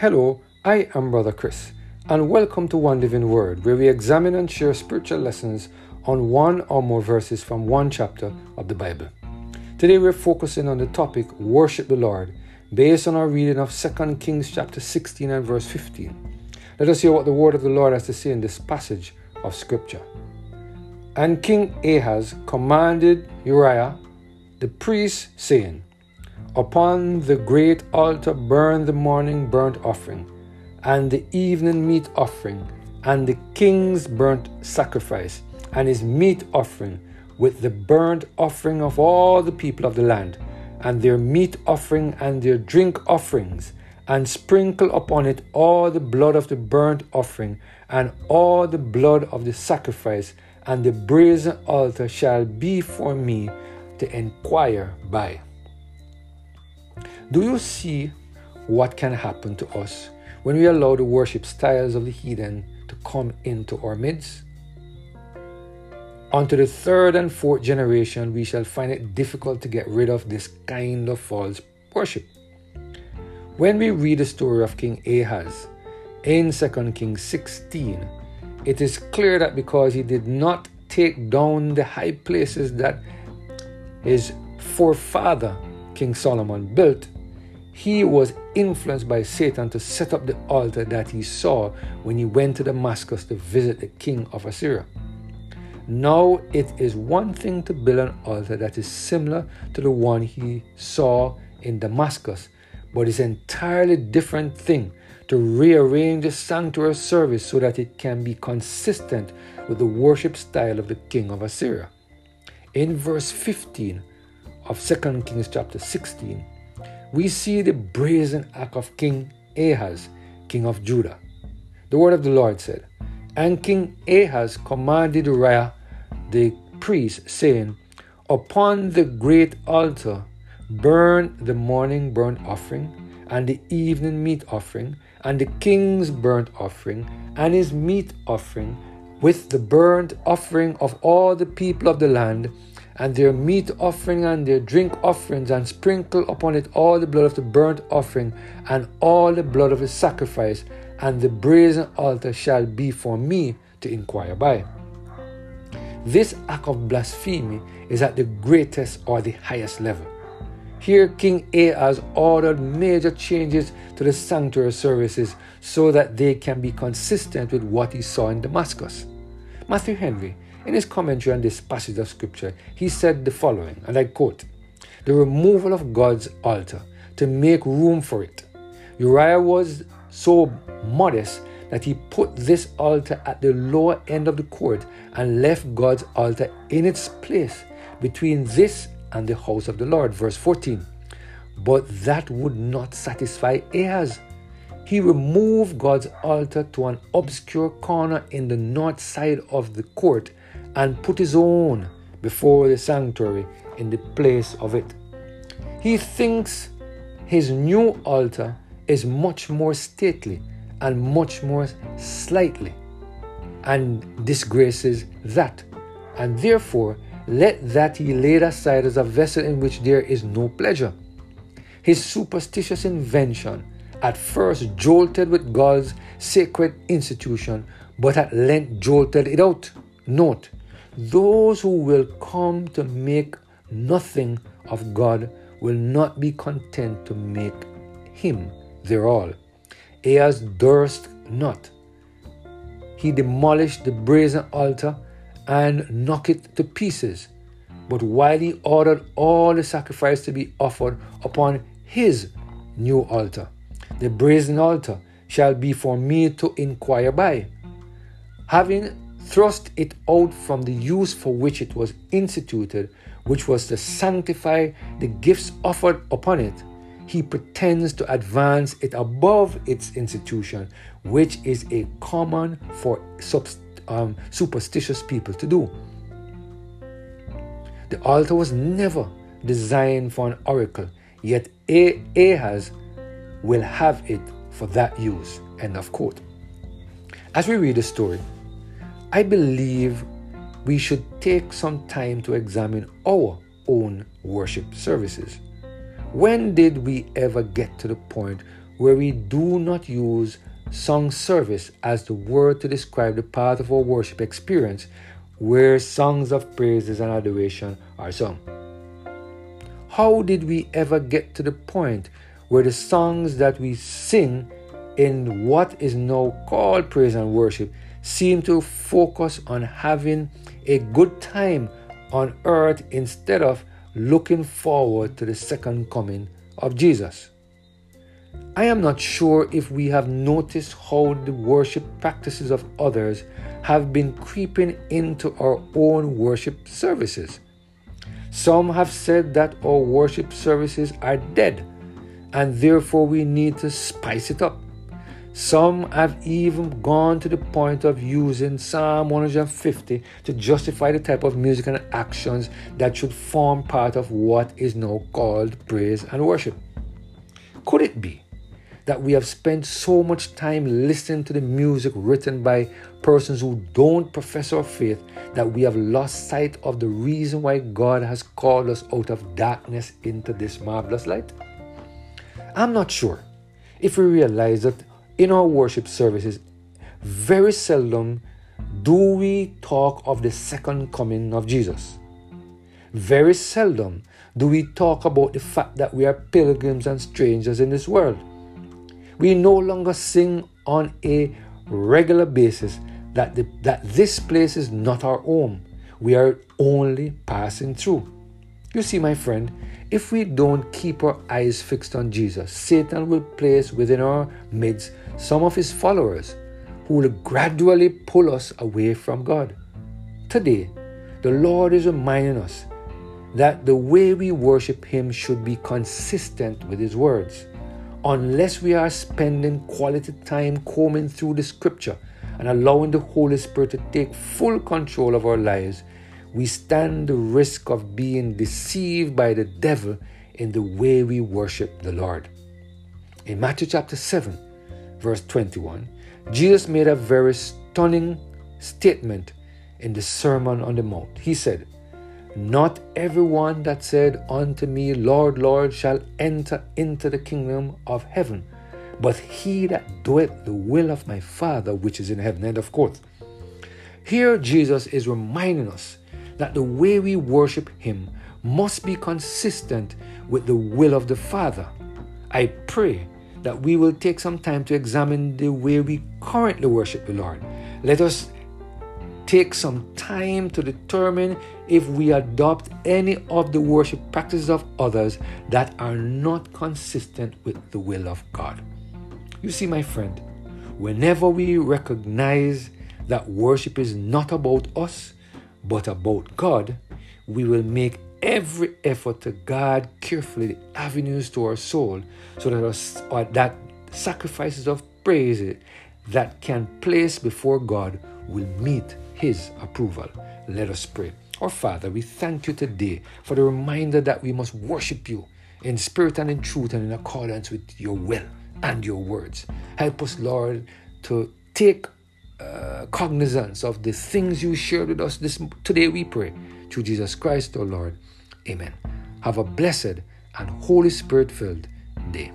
Hello, I am Brother Chris, and welcome to One Living Word, where we examine and share spiritual lessons on one or more verses from one chapter of the Bible. Today we're focusing on the topic Worship the Lord, based on our reading of 2 Kings chapter 16 and verse 15. Let us hear what the word of the Lord has to say in this passage of Scripture. And King Ahaz commanded Uriah the priest, saying, Upon the great altar burn the morning burnt offering, and the evening meat offering, and the king's burnt sacrifice, and his meat offering, with the burnt offering of all the people of the land, and their meat offering and their drink offerings, and sprinkle upon it all the blood of the burnt offering, and all the blood of the sacrifice, and the brazen altar shall be for me to inquire by. Do you see what can happen to us when we allow the worship styles of the heathen to come into our midst? Unto the third and fourth generation, we shall find it difficult to get rid of this kind of false worship. When we read the story of King Ahaz in 2 Kings 16, it is clear that because he did not take down the high places that his forefather, King Solomon, built, he was influenced by Satan to set up the altar that he saw when he went to Damascus to visit the king of Assyria. Now it is one thing to build an altar that is similar to the one he saw in Damascus but it's an entirely different thing to rearrange the sanctuary service so that it can be consistent with the worship style of the king of Assyria. In verse 15 of 2 Kings chapter 16, we see the brazen act of King Ahaz, king of Judah. The word of the Lord said, And King Ahaz commanded Uriah the priest, saying, Upon the great altar burn the morning burnt offering, and the evening meat offering, and the king's burnt offering, and his meat offering, with the burnt offering of all the people of the land, and their meat offering and their drink offerings, and sprinkle upon it all the blood of the burnt offering, and all the blood of the sacrifice, and the brazen altar shall be for me to inquire by. This act of blasphemy is at the greatest or the highest level. Here, King Ahaz ordered major changes to the sanctuary services so that they can be consistent with what he saw in Damascus. Matthew Henry, in his commentary on this passage of scripture, he said the following, and I quote The removal of God's altar to make room for it. Uriah was so modest that he put this altar at the lower end of the court and left God's altar in its place between this and the house of the Lord. Verse 14. But that would not satisfy Ahaz. He removed God's altar to an obscure corner in the north side of the court and put his own before the sanctuary in the place of it. He thinks his new altar is much more stately and much more slightly and disgraces that. And therefore, let that he laid aside as a vessel in which there is no pleasure. His superstitious invention at first jolted with God's sacred institution, but at length jolted it out. Note, those who will come to make nothing of God will not be content to make him their all. Ahaz durst not. He demolished the brazen altar and knocked it to pieces. But while he ordered all the sacrifice to be offered upon his new altar, the brazen altar shall be for me to inquire by. Having thrust it out from the use for which it was instituted, which was to sanctify the gifts offered upon it, he pretends to advance it above its institution, which is a common for um, superstitious people to do. The altar was never designed for an oracle, yet Ahaz will have it for that use. End of quote. As we read the story, I believe we should take some time to examine our own worship services. When did we ever get to the point where we do not use song service as the word to describe the part of our worship experience where songs of praises and adoration are sung. How did we ever get to the point where the songs that we sing in what is now called praise and worship seem to focus on having a good time on earth instead of looking forward to the second coming of Jesus. I am not sure if we have noticed how the worship practices of others have been creeping into our own worship services. Some have said that our worship services are dead and therefore we need to spice it up. Some have even gone to the point of using Psalm 150 to justify the type of music and actions that should form part of what is now called praise and worship. Could it be that we have spent so much time listening to the music written by persons who don't profess our faith that we have lost sight of the reason why God has called us out of darkness into this marvelous light? I'm not sure if we realize that in our worship services, very seldom do we talk of the second coming of Jesus. Very seldom do we talk about the fact that we are pilgrims and strangers in this world. We no longer sing on a regular basis that, the, that this place is not our home. We are only passing through. You see, my friend, if we don't keep our eyes fixed on Jesus, Satan will place within our midst some of his followers who will gradually pull us away from God. Today, the Lord is reminding us that the way we worship Him should be consistent with His words. Unless we are spending quality time combing through the scripture and allowing the Holy Spirit to take full control of our lives, we stand the risk of being deceived by the devil in the way we worship the Lord. In Matthew chapter 7, verse 21, Jesus made a very stunning statement in the Sermon on the Mount. He said, Not everyone that said unto me, Lord, Lord, shall enter into the kingdom of heaven, but he that doeth the will of my Father which is in heaven. End of quote. Here, Jesus is reminding us that the way we worship Him must be consistent with the will of the Father. I pray that we will take some time to examine the way we currently worship the Lord. Let us take some time to determine if we adopt any of the worship practices of others that are not consistent with the will of God. You see, my friend, whenever we recognize that worship is not about us, but about God, we will make every effort to guard carefully the avenues to our soul so that, our, that sacrifices of praise that can place before God will meet His approval. Let us pray. Our Father, we thank you today for the reminder that we must worship you in spirit and in truth and in accordance with your will and your words. Help us, Lord, to take uh, cognizance of the things you shared with us this today. We pray through Jesus Christ, our Lord. Amen. Have a blessed and Holy Spirit filled day.